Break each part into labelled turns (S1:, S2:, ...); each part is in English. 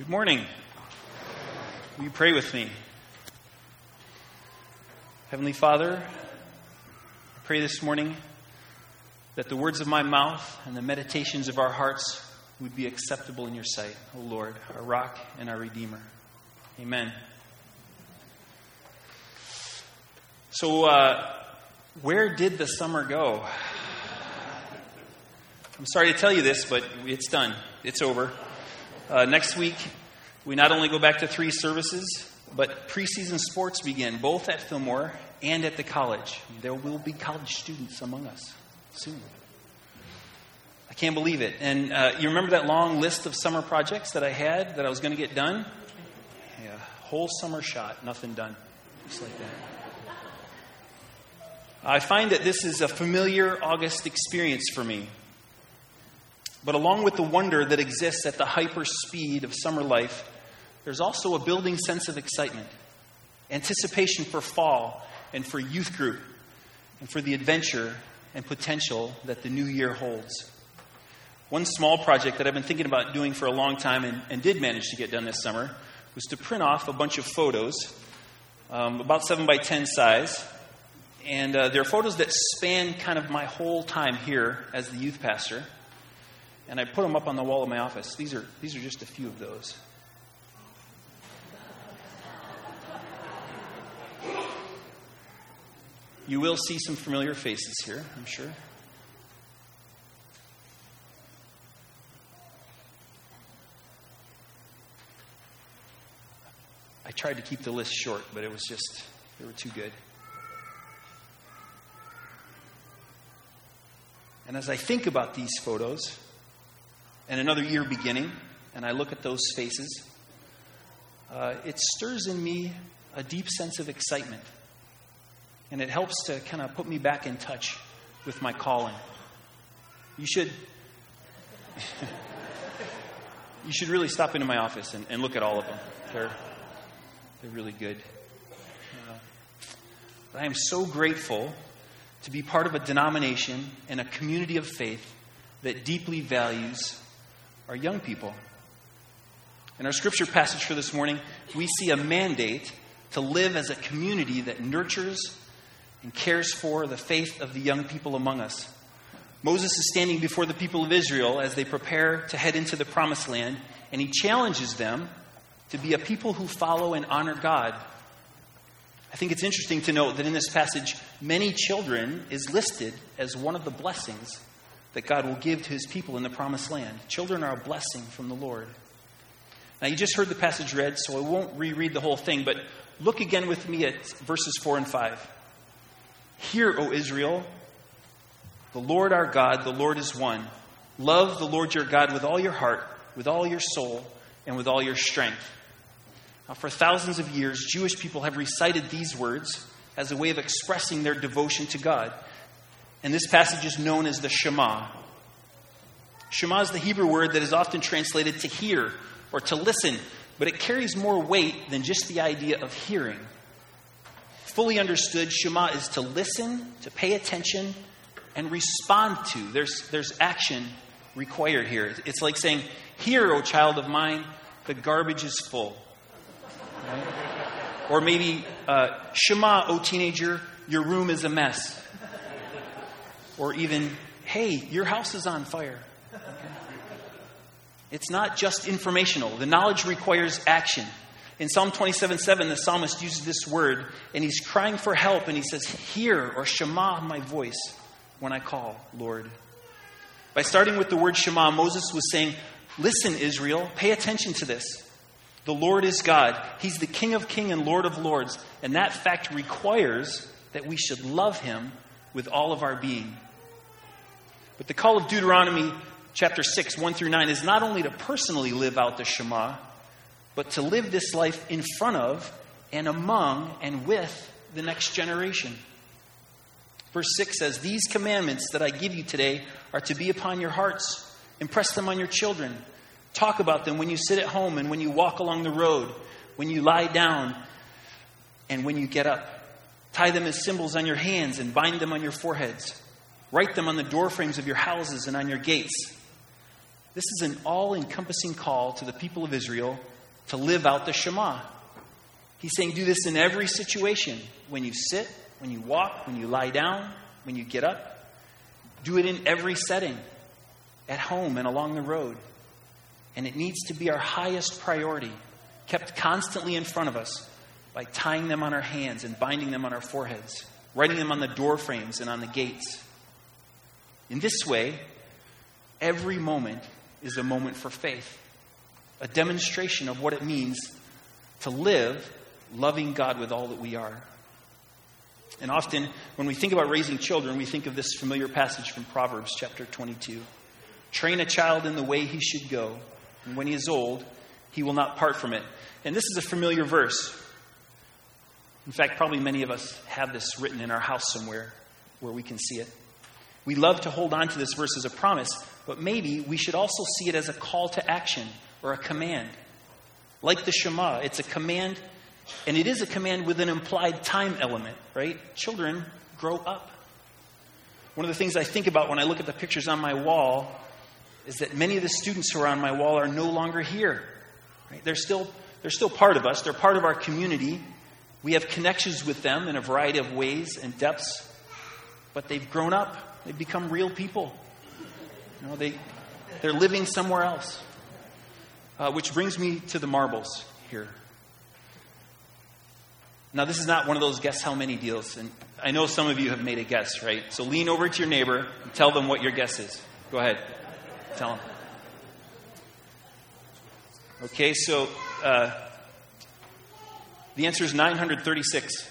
S1: Good morning. Will you pray with me? Heavenly Father, I pray this morning that the words of my mouth and the meditations of our hearts would be acceptable in your sight, O Lord, our rock and our redeemer. Amen. So, uh, where did the summer go? I'm sorry to tell you this, but it's done. It's over. Uh, next week, we not only go back to three services, but preseason sports begin, both at Fillmore and at the college. There will be college students among us soon. I can't believe it. And uh, you remember that long list of summer projects that I had that I was going to get done? Yeah, whole summer shot, nothing done. Just like that. I find that this is a familiar August experience for me. But along with the wonder that exists at the hyper speed of summer life, there's also a building sense of excitement, anticipation for fall and for youth group, and for the adventure and potential that the new year holds. One small project that I've been thinking about doing for a long time and, and did manage to get done this summer was to print off a bunch of photos, um, about 7 by 10 size. And uh, they're photos that span kind of my whole time here as the youth pastor and I put them up on the wall of my office. These are, these are just a few of those. You will see some familiar faces here, I'm sure. I tried to keep the list short, but it was just, they were too good. And as I think about these photos, and another year beginning, and I look at those faces, uh, it stirs in me a deep sense of excitement. And it helps to kind of put me back in touch with my calling. You should. you should really stop into my office and, and, look at all of them. They're, they're really good. Uh, I am so grateful to be part of a denomination and a community of faith that deeply values are young people. In our scripture passage for this morning, we see a mandate to live as a community that nurtures and cares for the faith of the young people among us. Moses is standing before the people of Israel as they prepare to head into the promised land, and he challenges them to be a people who follow and honor God. I think it's interesting to note that in this passage, many children is listed as one of the blessings that God will give to his people in the promised land. Children are a blessing from the Lord. Now, you just heard the passage read, so I won't reread the whole thing, but look again with me at verses 4 and 5. Hear, O Israel, the Lord our God, the Lord is one. Love the Lord your God with all your heart, with all your soul, and with all your strength. Now, for thousands of years, Jewish people have recited these words as a way of expressing their devotion to God. And this passage is known as the Shema. Shema is the Hebrew word that is often translated to hear or to listen, but it carries more weight than just the idea of hearing. Fully understood, Shema is to listen, to pay attention, and respond to. There's, there's action required here. It's like saying, Hear, O child of mine, the garbage is full. Right? Or maybe, uh, Shema, O teenager, your room is a mess or even, hey, your house is on fire. It's not just informational, the knowledge requires action. In Psalm 27 7, the psalmist uses this word, and he's crying for help, and he says, Hear or Shema my voice when I call, Lord. By starting with the word Shema, Moses was saying, Listen, Israel, pay attention to this. The Lord is God. He's the King of kings and Lord of lords. And that fact requires that we should love him with all of our being. But the call of Deuteronomy chapter 6, 1 through 9, is not only to personally live out the Shema, but to live this life in front of and among and with the next generation. Verse 6 says, These commandments that I give you today are to be upon your hearts. Impress them on your children. Talk about them when you sit at home and when you walk along the road, when you lie down, and when you get up. Tie them as symbols on your hands and bind them on your foreheads. Write them on the doorframes of your houses and on your gates. This is an all encompassing call to the people of Israel to live out the Shema. He's saying, do this in every situation. When you sit, when you walk, when you lie down, when you get up. Do it in every setting, at home and along the road. And it needs to be our highest priority, kept constantly in front of us by tying them on our hands and binding them on our foreheads, writing them on the door frames and on the gates. In this way, every moment is a moment for faith, a demonstration of what it means to live loving God with all that we are. And often, when we think about raising children, we think of this familiar passage from Proverbs chapter 22. Train a child in the way he should go, and when he is old, he will not part from it. And this is a familiar verse. In fact, probably many of us have this written in our house somewhere where we can see it. We love to hold on to this verse as a promise, but maybe we should also see it as a call to action or a command. Like the Shema, it's a command, and it is a command with an implied time element, right? Children grow up. One of the things I think about when I look at the pictures on my wall is that many of the students who are on my wall are no longer here. Right? They're, still, they're still part of us, they're part of our community. We have connections with them in a variety of ways and depths, but they've grown up. They've become real people. You know, they, they're living somewhere else. Uh, which brings me to the marbles here. Now, this is not one of those guess how many deals, and I know some of you have made a guess, right? So lean over to your neighbor and tell them what your guess is. Go ahead. Tell them. Okay, so uh, the answer is 936.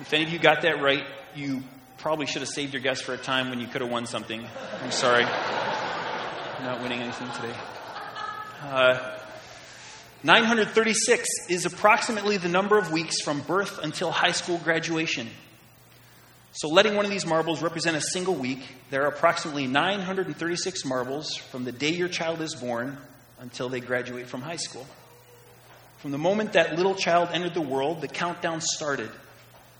S1: If any of you got that right, you probably should have saved your guess for a time when you could have won something. I'm sorry. I'm not winning anything today. Uh, 936 is approximately the number of weeks from birth until high school graduation. So, letting one of these marbles represent a single week, there are approximately 936 marbles from the day your child is born until they graduate from high school. From the moment that little child entered the world, the countdown started.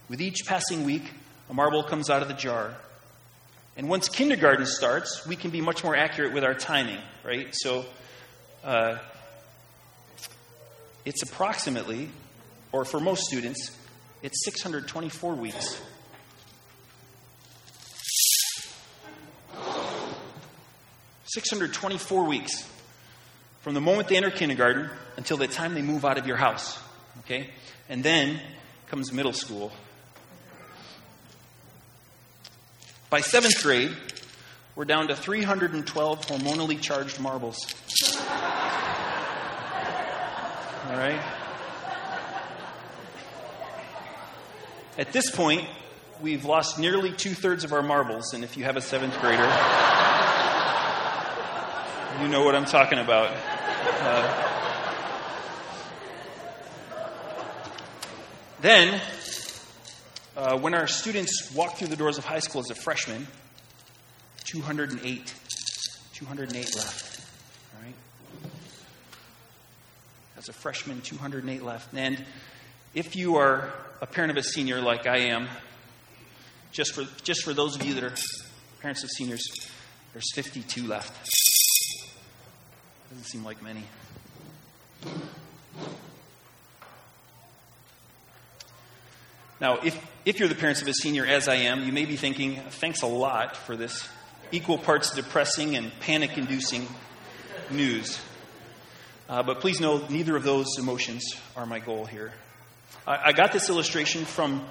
S1: With each passing week, a marble comes out of the jar. And once kindergarten starts, we can be much more accurate with our timing, right? So uh, it's approximately, or for most students, it's 624 weeks. Six hundred twenty-four weeks from the moment they enter kindergarten until the time they move out of your house. Okay? And then comes middle school, By seventh grade, we're down to 312 hormonally charged marbles. All right? At this point, we've lost nearly two thirds of our marbles, and if you have a seventh grader, you know what I'm talking about. Uh, then, uh, when our students walk through the doors of high school as a freshman, 208. 208 left. All right? As a freshman, 208 left. And if you are a parent of a senior like I am, just for, just for those of you that are parents of seniors, there's 52 left. Doesn't seem like many. Now, if, if you're the parents of a senior, as I am, you may be thinking, thanks a lot for this equal parts depressing and panic inducing news. Uh, but please know, neither of those emotions are my goal here. I, I got this illustration from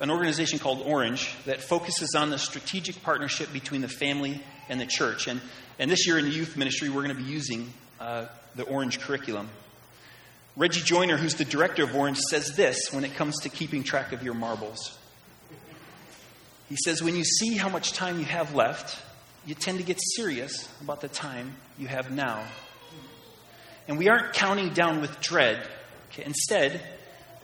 S1: an organization called Orange that focuses on the strategic partnership between the family and the church. And, and this year in the youth ministry, we're going to be using uh, the Orange curriculum. Reggie Joiner, who's the director of Orange, says this when it comes to keeping track of your marbles. He says, When you see how much time you have left, you tend to get serious about the time you have now. And we aren't counting down with dread. Okay? Instead,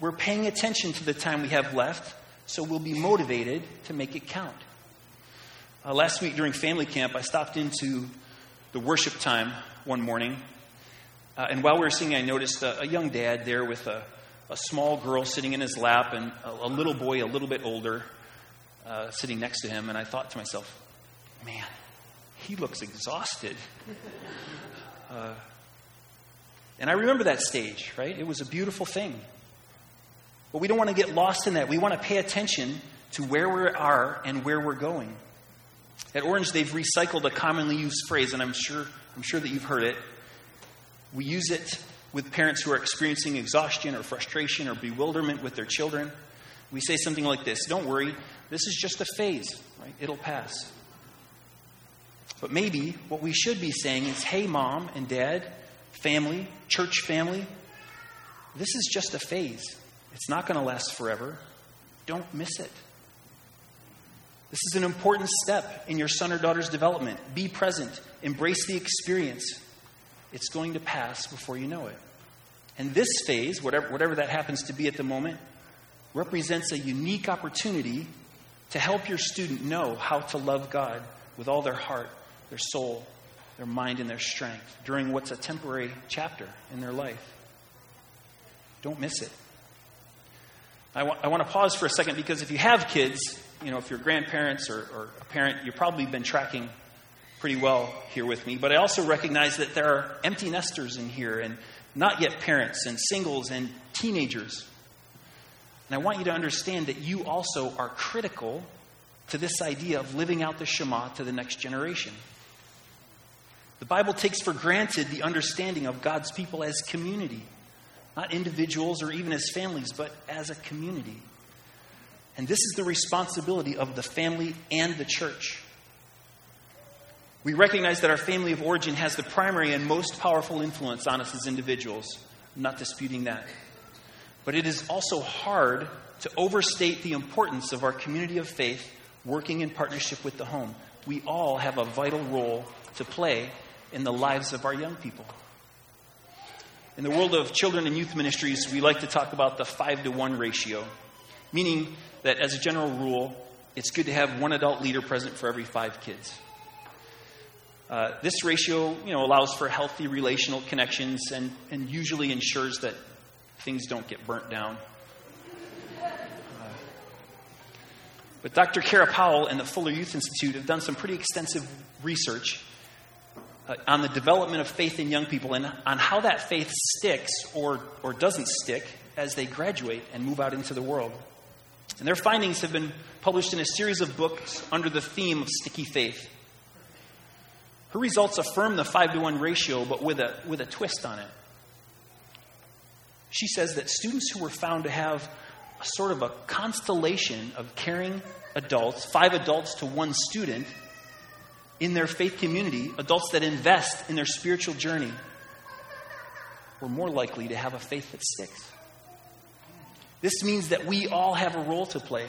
S1: we're paying attention to the time we have left, so we'll be motivated to make it count. Uh, last week during family camp, I stopped into the worship time one morning uh, and while we were singing, I noticed a, a young dad there with a, a, small girl sitting in his lap and a, a little boy, a little bit older, uh, sitting next to him. And I thought to myself, man, he looks exhausted. Uh, and I remember that stage, right? It was a beautiful thing. But we don't want to get lost in that. We want to pay attention to where we are and where we're going. At Orange, they've recycled a commonly used phrase, and I'm sure, I'm sure that you've heard it. We use it with parents who are experiencing exhaustion or frustration or bewilderment with their children. We say something like this Don't worry, this is just a phase, right? It'll pass. But maybe what we should be saying is, hey, mom and dad, family, church family, this is just a phase. It's not going to last forever. Don't miss it. This is an important step in your son or daughter's development. Be present, embrace the experience. It's going to pass before you know it. And this phase, whatever, whatever that happens to be at the moment, represents a unique opportunity to help your student know how to love God with all their heart, their soul, their mind, and their strength during what's a temporary chapter in their life. Don't miss it. I, wa- I want to pause for a second because if you have kids, you know, if you're grandparents or, or a parent, you've probably been tracking pretty well here with me. But I also recognize that there are empty nesters in here and not yet parents and singles and teenagers. And I want you to understand that you also are critical to this idea of living out the Shema to the next generation. The Bible takes for granted the understanding of God's people as community, not individuals or even as families, but as a community. And this is the responsibility of the family and the church. We recognize that our family of origin has the primary and most powerful influence on us as individuals. I'm not disputing that. But it is also hard to overstate the importance of our community of faith working in partnership with the home. We all have a vital role to play in the lives of our young people. In the world of children and youth ministries, we like to talk about the five to one ratio, meaning that as a general rule, it's good to have one adult leader present for every five kids. Uh, this ratio you know, allows for healthy relational connections and, and usually ensures that things don't get burnt down. Uh, but Dr. Kara Powell and the Fuller Youth Institute have done some pretty extensive research uh, on the development of faith in young people and on how that faith sticks or, or doesn't stick as they graduate and move out into the world. And their findings have been published in a series of books under the theme of sticky faith. Her results affirm the 5 to 1 ratio, but with a, with a twist on it. She says that students who were found to have a sort of a constellation of caring adults, five adults to one student, in their faith community, adults that invest in their spiritual journey, were more likely to have a faith that sticks. This means that we all have a role to play.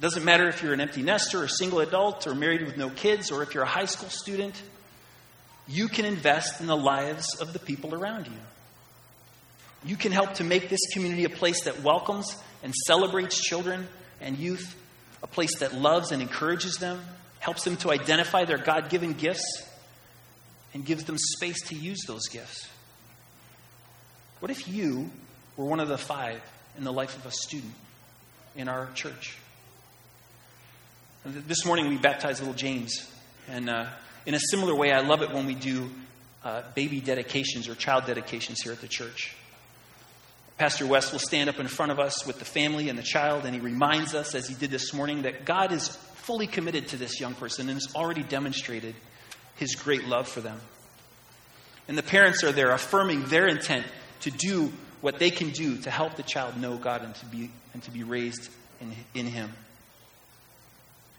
S1: It doesn't matter if you're an empty nester, or a single adult, or married with no kids, or if you're a high school student. You can invest in the lives of the people around you. You can help to make this community a place that welcomes and celebrates children and youth, a place that loves and encourages them, helps them to identify their God given gifts, and gives them space to use those gifts. What if you were one of the five in the life of a student in our church? This morning we baptized little James. And uh, in a similar way, I love it when we do uh, baby dedications or child dedications here at the church. Pastor West will stand up in front of us with the family and the child, and he reminds us, as he did this morning, that God is fully committed to this young person and has already demonstrated his great love for them. And the parents are there affirming their intent to do what they can do to help the child know God and to be, and to be raised in, in him.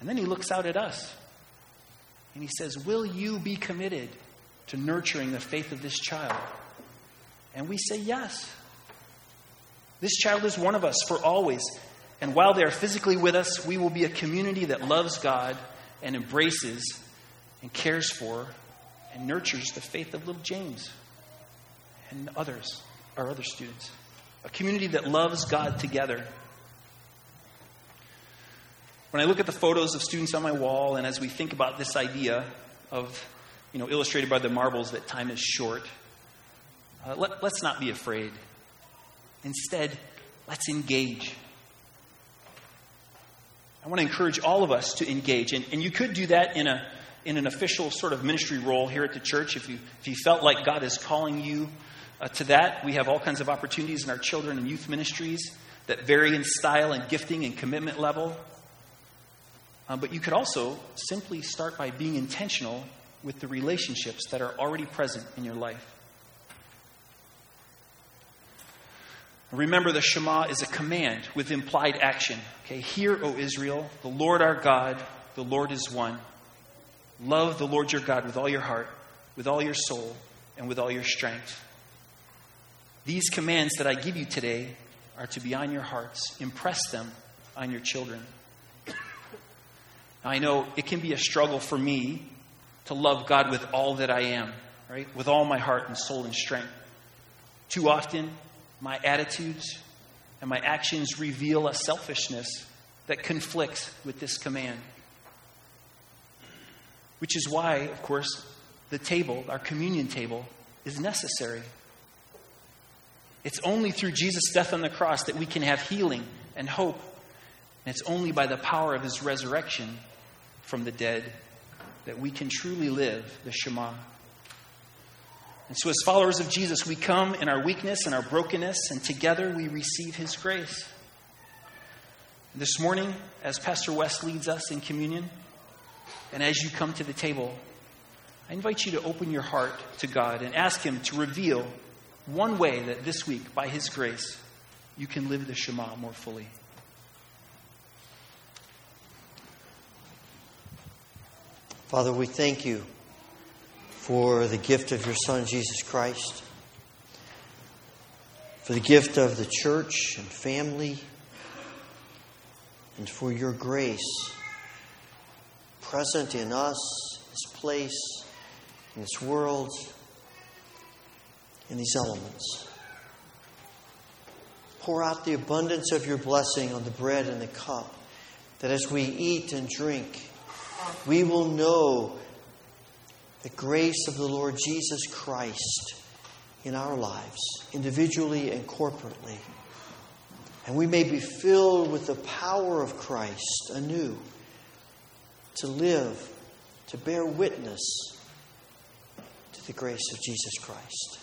S1: And then he looks out at us and he says, Will you be committed to nurturing the faith of this child? And we say, Yes. This child is one of us for always. And while they are physically with us, we will be a community that loves God and embraces and cares for and nurtures the faith of little James and others, our other students. A community that loves God together. When I look at the photos of students on my wall, and as we think about this idea of, you know, illustrated by the marbles that time is short, uh, let, let's not be afraid. Instead, let's engage. I want to encourage all of us to engage. And, and you could do that in a, in an official sort of ministry role here at the church, if you, if you felt like God is calling you uh, to that, we have all kinds of opportunities in our children and youth ministries that vary in style and gifting and commitment level. Uh, but you could also simply start by being intentional with the relationships that are already present in your life. Remember, the Shema is a command with implied action. Okay, hear, O Israel, the Lord our God, the Lord is one. Love the Lord your God with all your heart, with all your soul, and with all your strength. These commands that I give you today are to be on your hearts. Impress them on your children. I know it can be a struggle for me to love God with all that I am, right? With all my heart and soul and strength. Too often, my attitudes and my actions reveal a selfishness that conflicts with this command. Which is why, of course, the table, our communion table, is necessary. It's only through Jesus' death on the cross that we can have healing and hope. And it's only by the power of his resurrection from the dead that we can truly live the Shema. And so, as followers of Jesus, we come in our weakness and our brokenness, and together we receive his grace. This morning, as Pastor West leads us in communion, and as you come to the table, I invite you to open your heart to God and ask Him to reveal one way that this week, by His grace, you can live the Shema more fully.
S2: Father, we thank you for the gift of your Son, Jesus Christ, for the gift of the church and family, and for your grace present in us, this place, in this world, in these elements. Pour out the abundance of your blessing on the bread and the cup, that as we eat and drink, we will know the grace of the Lord Jesus Christ in our lives, individually and corporately. And we may be filled with the power of Christ anew to live, to bear witness to the grace of Jesus Christ.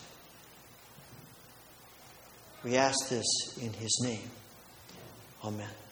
S2: We ask this in His name. Amen.